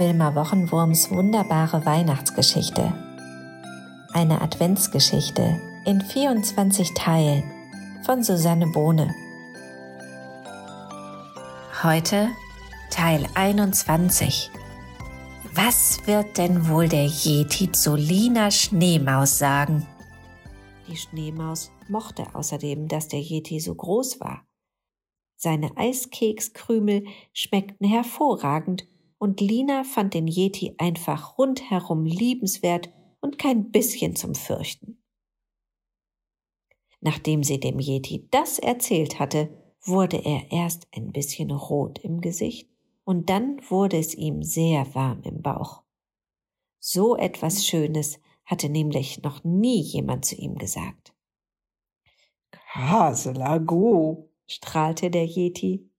Wilma Wochenwurms wunderbare Weihnachtsgeschichte. Eine Adventsgeschichte in 24 Teilen von Susanne Bohne. Heute Teil 21. Was wird denn wohl der Yeti zu Lina Schneemaus sagen? Die Schneemaus mochte außerdem, dass der Yeti so groß war. Seine Eiskekskrümel schmeckten hervorragend und Lina fand den Yeti einfach rundherum liebenswert und kein bisschen zum Fürchten. Nachdem sie dem Yeti das erzählt hatte, wurde er erst ein bisschen rot im Gesicht und dann wurde es ihm sehr warm im Bauch. So etwas Schönes hatte nämlich noch nie jemand zu ihm gesagt. Kaselago, strahlte der Yeti,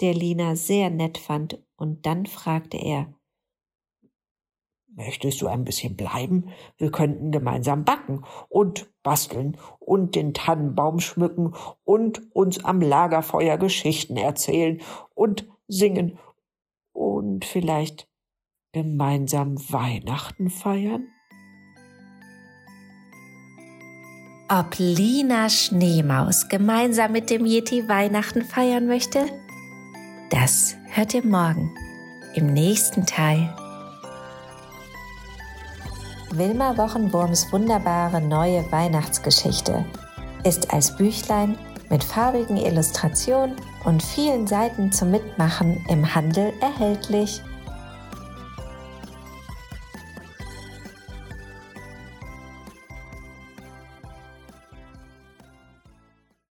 der Lina sehr nett fand und dann fragte er, Möchtest du ein bisschen bleiben? Wir könnten gemeinsam backen und basteln und den Tannenbaum schmücken und uns am Lagerfeuer Geschichten erzählen und singen und vielleicht gemeinsam Weihnachten feiern? Ob Lina Schneemaus gemeinsam mit dem Yeti Weihnachten feiern möchte? Das hört ihr morgen im nächsten Teil. Wilma Wochenwurms wunderbare neue Weihnachtsgeschichte ist als Büchlein mit farbigen Illustrationen und vielen Seiten zum Mitmachen im Handel erhältlich.